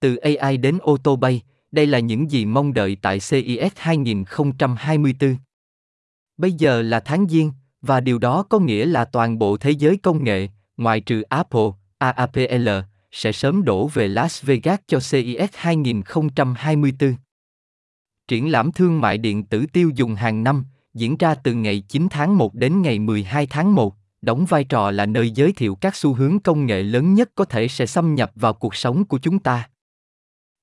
từ AI đến ô tô bay, đây là những gì mong đợi tại CES 2024. Bây giờ là tháng Giêng, và điều đó có nghĩa là toàn bộ thế giới công nghệ, ngoại trừ Apple, AAPL, sẽ sớm đổ về Las Vegas cho CES 2024. Triển lãm thương mại điện tử tiêu dùng hàng năm, diễn ra từ ngày 9 tháng 1 đến ngày 12 tháng 1, đóng vai trò là nơi giới thiệu các xu hướng công nghệ lớn nhất có thể sẽ xâm nhập vào cuộc sống của chúng ta.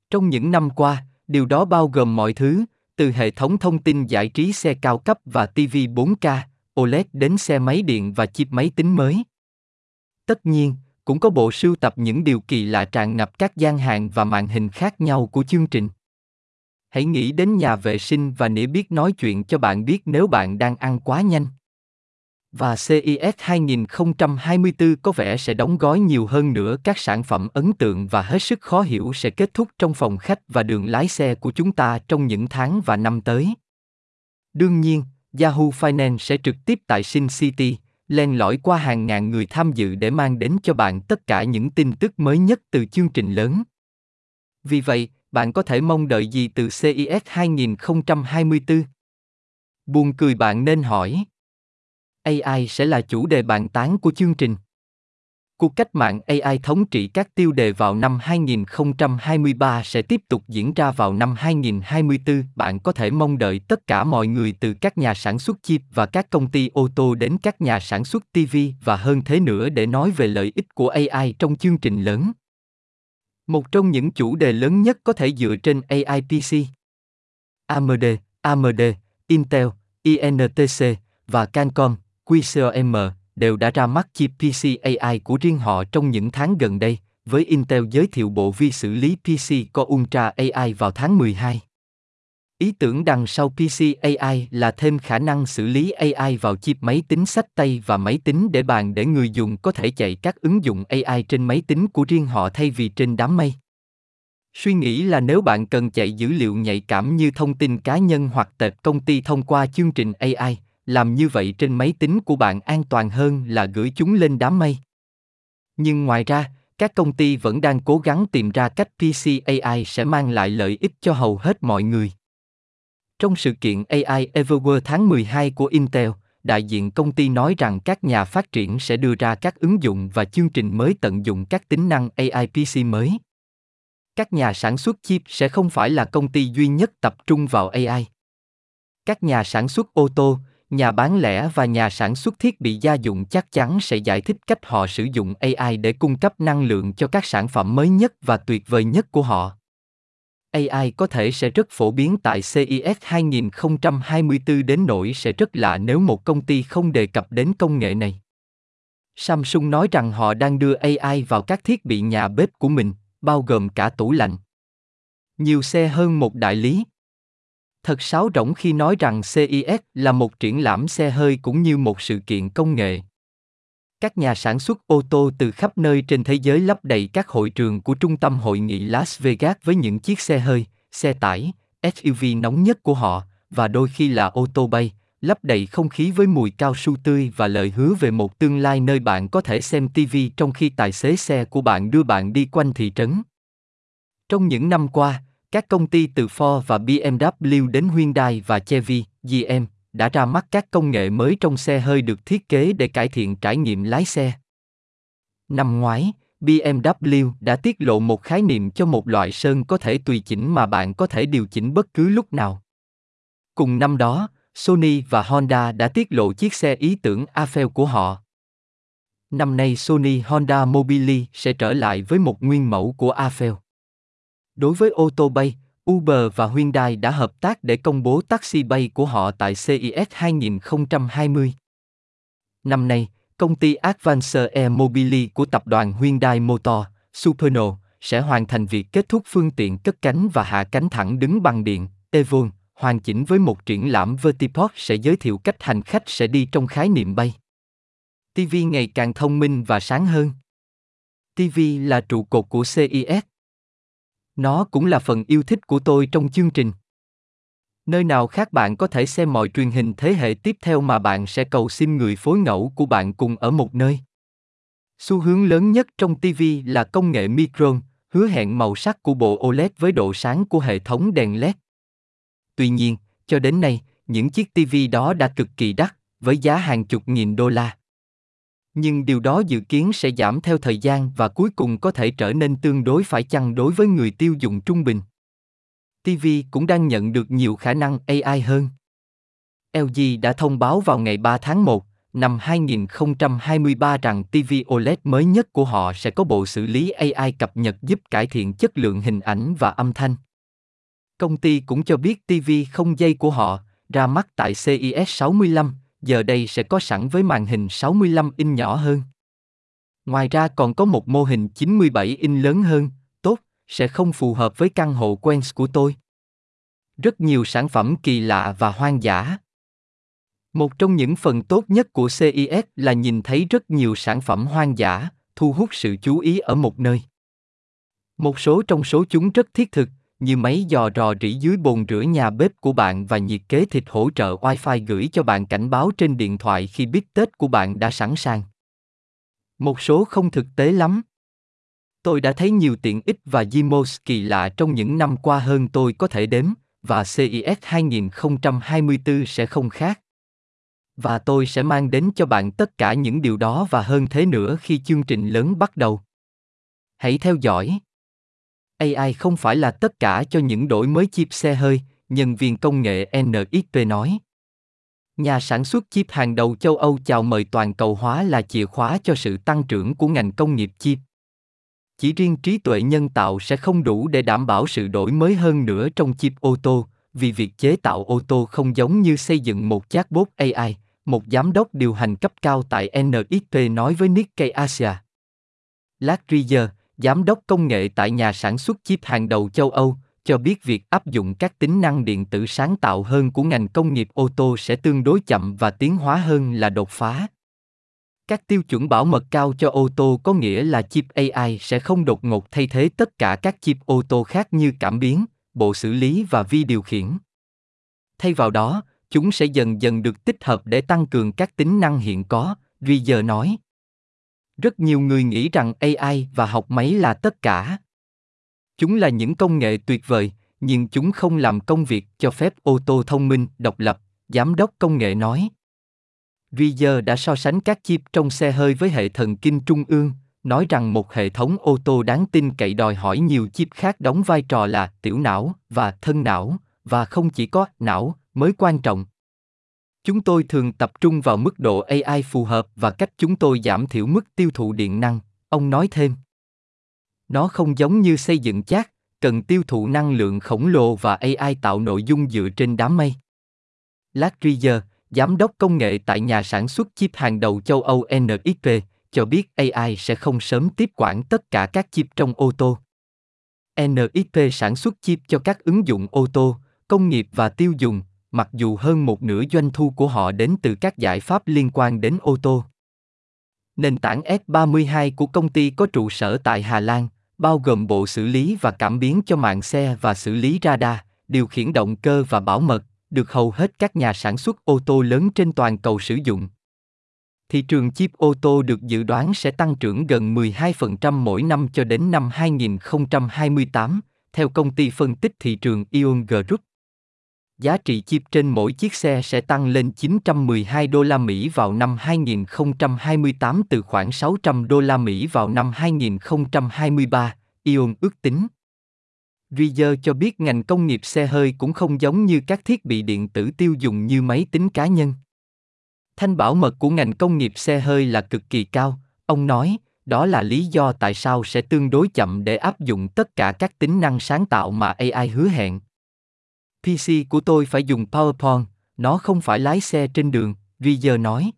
Trong những năm qua, điều đó bao gồm mọi thứ, từ hệ thống thông tin giải trí xe cao cấp và TV 4K, OLED đến xe máy điện và chip máy tính mới. Tất nhiên, cũng có bộ sưu tập những điều kỳ lạ tràn ngập các gian hàng và màn hình khác nhau của chương trình. Hãy nghĩ đến nhà vệ sinh và nĩa biết nói chuyện cho bạn biết nếu bạn đang ăn quá nhanh. Và CES 2024 có vẻ sẽ đóng gói nhiều hơn nữa các sản phẩm ấn tượng và hết sức khó hiểu sẽ kết thúc trong phòng khách và đường lái xe của chúng ta trong những tháng và năm tới. Đương nhiên, Yahoo Finance sẽ trực tiếp tại Sin City, len lỏi qua hàng ngàn người tham dự để mang đến cho bạn tất cả những tin tức mới nhất từ chương trình lớn. Vì vậy, bạn có thể mong đợi gì từ CES 2024? Buồn cười bạn nên hỏi. AI sẽ là chủ đề bàn tán của chương trình. Cuộc cách mạng AI thống trị các tiêu đề vào năm 2023 sẽ tiếp tục diễn ra vào năm 2024. Bạn có thể mong đợi tất cả mọi người từ các nhà sản xuất chip và các công ty ô tô đến các nhà sản xuất TV và hơn thế nữa để nói về lợi ích của AI trong chương trình lớn. Một trong những chủ đề lớn nhất có thể dựa trên AI PC. AMD, AMD, Intel, INTC và Cancom, QCM đều đã ra mắt chip PC AI của riêng họ trong những tháng gần đây, với Intel giới thiệu bộ vi xử lý PC có Ultra AI vào tháng 12. Ý tưởng đằng sau PC AI là thêm khả năng xử lý AI vào chip máy tính sách tay và máy tính để bàn để người dùng có thể chạy các ứng dụng AI trên máy tính của riêng họ thay vì trên đám mây. Suy nghĩ là nếu bạn cần chạy dữ liệu nhạy cảm như thông tin cá nhân hoặc tệp công ty thông qua chương trình AI, làm như vậy trên máy tính của bạn an toàn hơn là gửi chúng lên đám mây. Nhưng ngoài ra, các công ty vẫn đang cố gắng tìm ra cách PC AI sẽ mang lại lợi ích cho hầu hết mọi người. Trong sự kiện AI Everywhere tháng 12 của Intel, đại diện công ty nói rằng các nhà phát triển sẽ đưa ra các ứng dụng và chương trình mới tận dụng các tính năng AI PC mới. Các nhà sản xuất chip sẽ không phải là công ty duy nhất tập trung vào AI. Các nhà sản xuất ô tô, nhà bán lẻ và nhà sản xuất thiết bị gia dụng chắc chắn sẽ giải thích cách họ sử dụng AI để cung cấp năng lượng cho các sản phẩm mới nhất và tuyệt vời nhất của họ. AI có thể sẽ rất phổ biến tại CES 2024 đến nỗi sẽ rất lạ nếu một công ty không đề cập đến công nghệ này. Samsung nói rằng họ đang đưa AI vào các thiết bị nhà bếp của mình, bao gồm cả tủ lạnh. Nhiều xe hơn một đại lý, Thật sáo rỗng khi nói rằng CES là một triển lãm xe hơi cũng như một sự kiện công nghệ. Các nhà sản xuất ô tô từ khắp nơi trên thế giới lấp đầy các hội trường của trung tâm hội nghị Las Vegas với những chiếc xe hơi, xe tải, SUV nóng nhất của họ, và đôi khi là ô tô bay, lấp đầy không khí với mùi cao su tươi và lời hứa về một tương lai nơi bạn có thể xem TV trong khi tài xế xe của bạn đưa bạn đi quanh thị trấn. Trong những năm qua, các công ty từ Ford và BMW đến Hyundai và Chevy, GM, đã ra mắt các công nghệ mới trong xe hơi được thiết kế để cải thiện trải nghiệm lái xe. Năm ngoái, BMW đã tiết lộ một khái niệm cho một loại sơn có thể tùy chỉnh mà bạn có thể điều chỉnh bất cứ lúc nào. Cùng năm đó, Sony và Honda đã tiết lộ chiếc xe ý tưởng Afel của họ. Năm nay Sony Honda Mobili sẽ trở lại với một nguyên mẫu của Afel. Đối với ô tô bay, Uber và Hyundai đã hợp tác để công bố taxi bay của họ tại CES 2020. Năm nay, công ty Advanced Air Mobility của tập đoàn Hyundai Motor, Superno, sẽ hoàn thành việc kết thúc phương tiện cất cánh và hạ cánh thẳng đứng bằng điện, Evon, hoàn chỉnh với một triển lãm Vertiport sẽ giới thiệu cách hành khách sẽ đi trong khái niệm bay. TV ngày càng thông minh và sáng hơn. TV là trụ cột của CES, nó cũng là phần yêu thích của tôi trong chương trình. Nơi nào khác bạn có thể xem mọi truyền hình thế hệ tiếp theo mà bạn sẽ cầu xin người phối ngẫu của bạn cùng ở một nơi. Xu hướng lớn nhất trong TV là công nghệ micron, hứa hẹn màu sắc của bộ OLED với độ sáng của hệ thống đèn LED. Tuy nhiên, cho đến nay, những chiếc TV đó đã cực kỳ đắt, với giá hàng chục nghìn đô la. Nhưng điều đó dự kiến sẽ giảm theo thời gian và cuối cùng có thể trở nên tương đối phải chăng đối với người tiêu dùng trung bình. TV cũng đang nhận được nhiều khả năng AI hơn. LG đã thông báo vào ngày 3 tháng 1, năm 2023 rằng TV OLED mới nhất của họ sẽ có bộ xử lý AI cập nhật giúp cải thiện chất lượng hình ảnh và âm thanh. Công ty cũng cho biết TV không dây của họ, ra mắt tại CES 65, giờ đây sẽ có sẵn với màn hình 65 inch nhỏ hơn. Ngoài ra còn có một mô hình 97 inch lớn hơn, tốt, sẽ không phù hợp với căn hộ Queens của tôi. Rất nhiều sản phẩm kỳ lạ và hoang dã. Một trong những phần tốt nhất của CES là nhìn thấy rất nhiều sản phẩm hoang dã, thu hút sự chú ý ở một nơi. Một số trong số chúng rất thiết thực, như máy dò rò rỉ dưới bồn rửa nhà bếp của bạn và nhiệt kế thịt hỗ trợ Wi-Fi gửi cho bạn cảnh báo trên điện thoại khi biết Tết của bạn đã sẵn sàng. Một số không thực tế lắm. Tôi đã thấy nhiều tiện ích và Gmos kỳ lạ trong những năm qua hơn tôi có thể đếm, và CES 2024 sẽ không khác. Và tôi sẽ mang đến cho bạn tất cả những điều đó và hơn thế nữa khi chương trình lớn bắt đầu. Hãy theo dõi. AI không phải là tất cả cho những đổi mới chip xe hơi, nhân viên công nghệ NXP nói. Nhà sản xuất chip hàng đầu châu Âu chào mời toàn cầu hóa là chìa khóa cho sự tăng trưởng của ngành công nghiệp chip. Chỉ riêng trí tuệ nhân tạo sẽ không đủ để đảm bảo sự đổi mới hơn nữa trong chip ô tô, vì việc chế tạo ô tô không giống như xây dựng một chatbot AI, một giám đốc điều hành cấp cao tại NXP nói với Nikkei Asia. Lát Rieger, giám đốc công nghệ tại nhà sản xuất chip hàng đầu châu Âu, cho biết việc áp dụng các tính năng điện tử sáng tạo hơn của ngành công nghiệp ô tô sẽ tương đối chậm và tiến hóa hơn là đột phá. Các tiêu chuẩn bảo mật cao cho ô tô có nghĩa là chip AI sẽ không đột ngột thay thế tất cả các chip ô tô khác như cảm biến, bộ xử lý và vi điều khiển. Thay vào đó, chúng sẽ dần dần được tích hợp để tăng cường các tính năng hiện có, Rieger nói. Rất nhiều người nghĩ rằng AI và học máy là tất cả. Chúng là những công nghệ tuyệt vời, nhưng chúng không làm công việc cho phép ô tô thông minh, độc lập, giám đốc công nghệ nói. Rieger đã so sánh các chip trong xe hơi với hệ thần kinh trung ương, nói rằng một hệ thống ô tô đáng tin cậy đòi hỏi nhiều chip khác đóng vai trò là tiểu não và thân não, và không chỉ có não mới quan trọng. Chúng tôi thường tập trung vào mức độ AI phù hợp và cách chúng tôi giảm thiểu mức tiêu thụ điện năng, ông nói thêm. Nó không giống như xây dựng chat, cần tiêu thụ năng lượng khổng lồ và AI tạo nội dung dựa trên đám mây. Lát giám đốc công nghệ tại nhà sản xuất chip hàng đầu châu Âu NXP, cho biết AI sẽ không sớm tiếp quản tất cả các chip trong ô tô. NXP sản xuất chip cho các ứng dụng ô tô, công nghiệp và tiêu dùng, mặc dù hơn một nửa doanh thu của họ đến từ các giải pháp liên quan đến ô tô. Nền tảng S32 của công ty có trụ sở tại Hà Lan, bao gồm bộ xử lý và cảm biến cho mạng xe và xử lý radar, điều khiển động cơ và bảo mật, được hầu hết các nhà sản xuất ô tô lớn trên toàn cầu sử dụng. Thị trường chip ô tô được dự đoán sẽ tăng trưởng gần 12% mỗi năm cho đến năm 2028, theo công ty phân tích thị trường Ion Group. Giá trị chip trên mỗi chiếc xe sẽ tăng lên 912 đô la Mỹ vào năm 2028 từ khoảng 600 đô la Mỹ vào năm 2023, Ion ước tính. Rieger cho biết ngành công nghiệp xe hơi cũng không giống như các thiết bị điện tử tiêu dùng như máy tính cá nhân. Thanh bảo mật của ngành công nghiệp xe hơi là cực kỳ cao, ông nói, đó là lý do tại sao sẽ tương đối chậm để áp dụng tất cả các tính năng sáng tạo mà AI hứa hẹn. PC của tôi phải dùng PowerPoint, nó không phải lái xe trên đường, Rieger nói.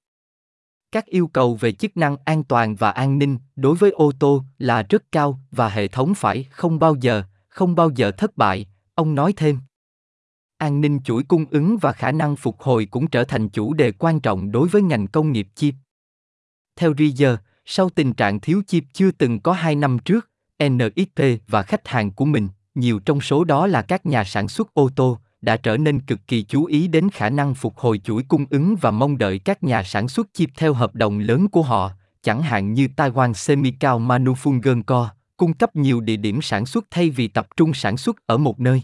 Các yêu cầu về chức năng an toàn và an ninh đối với ô tô là rất cao và hệ thống phải không bao giờ, không bao giờ thất bại, ông nói thêm. An ninh chuỗi cung ứng và khả năng phục hồi cũng trở thành chủ đề quan trọng đối với ngành công nghiệp chip. Theo Rieger, sau tình trạng thiếu chip chưa từng có hai năm trước, NXP và khách hàng của mình nhiều trong số đó là các nhà sản xuất ô tô, đã trở nên cực kỳ chú ý đến khả năng phục hồi chuỗi cung ứng và mong đợi các nhà sản xuất chip theo hợp đồng lớn của họ, chẳng hạn như Taiwan Semiconductor, cung cấp nhiều địa điểm sản xuất thay vì tập trung sản xuất ở một nơi.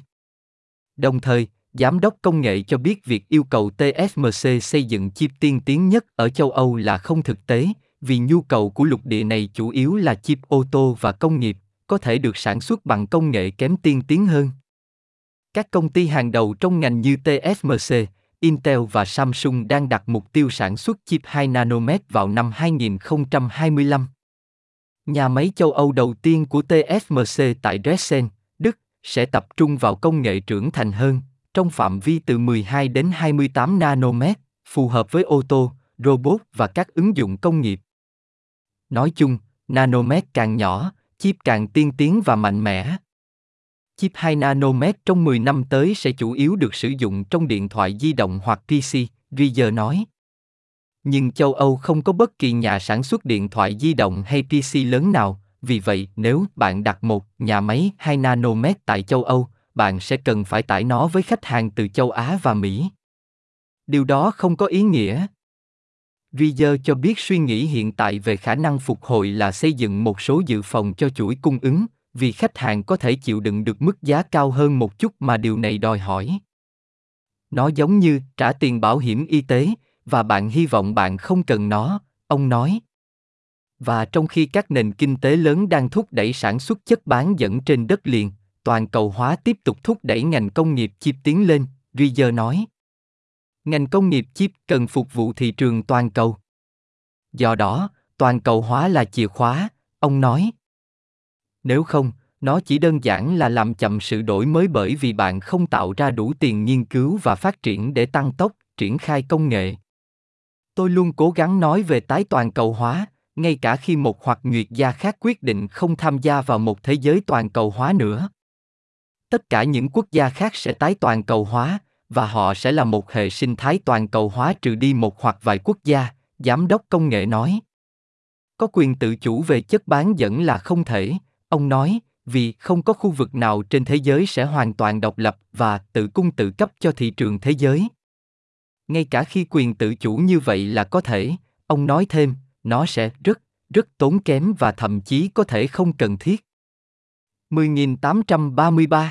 Đồng thời, Giám đốc công nghệ cho biết việc yêu cầu TSMC xây dựng chip tiên tiến nhất ở châu Âu là không thực tế, vì nhu cầu của lục địa này chủ yếu là chip ô tô và công nghiệp, có thể được sản xuất bằng công nghệ kém tiên tiến hơn. Các công ty hàng đầu trong ngành như TSMC, Intel và Samsung đang đặt mục tiêu sản xuất chip 2 nanomet vào năm 2025. Nhà máy châu Âu đầu tiên của TSMC tại Dresden, Đức, sẽ tập trung vào công nghệ trưởng thành hơn, trong phạm vi từ 12 đến 28 nanomet, phù hợp với ô tô, robot và các ứng dụng công nghiệp. Nói chung, nanomet càng nhỏ, chip càng tiên tiến và mạnh mẽ. Chip 2 nanomet trong 10 năm tới sẽ chủ yếu được sử dụng trong điện thoại di động hoặc PC, Rieger nói. Nhưng châu Âu không có bất kỳ nhà sản xuất điện thoại di động hay PC lớn nào, vì vậy nếu bạn đặt một nhà máy 2 nanomet tại châu Âu, bạn sẽ cần phải tải nó với khách hàng từ châu Á và Mỹ. Điều đó không có ý nghĩa. Rieger cho biết suy nghĩ hiện tại về khả năng phục hồi là xây dựng một số dự phòng cho chuỗi cung ứng, vì khách hàng có thể chịu đựng được mức giá cao hơn một chút mà điều này đòi hỏi. Nó giống như trả tiền bảo hiểm y tế, và bạn hy vọng bạn không cần nó, ông nói. Và trong khi các nền kinh tế lớn đang thúc đẩy sản xuất chất bán dẫn trên đất liền, toàn cầu hóa tiếp tục thúc đẩy ngành công nghiệp chip tiến lên, Rieger nói. Ngành công nghiệp chip cần phục vụ thị trường toàn cầu. Do đó, toàn cầu hóa là chìa khóa, ông nói. Nếu không, nó chỉ đơn giản là làm chậm sự đổi mới bởi vì bạn không tạo ra đủ tiền nghiên cứu và phát triển để tăng tốc triển khai công nghệ tôi luôn cố gắng nói về tái toàn cầu hóa ngay cả khi một hoặc nguyệt gia khác quyết định không tham gia vào một thế giới toàn cầu hóa nữa tất cả những quốc gia khác sẽ tái toàn cầu hóa và họ sẽ là một hệ sinh thái toàn cầu hóa trừ đi một hoặc vài quốc gia, giám đốc công nghệ nói. Có quyền tự chủ về chất bán dẫn là không thể, ông nói, vì không có khu vực nào trên thế giới sẽ hoàn toàn độc lập và tự cung tự cấp cho thị trường thế giới. Ngay cả khi quyền tự chủ như vậy là có thể, ông nói thêm, nó sẽ rất rất tốn kém và thậm chí có thể không cần thiết. 10.833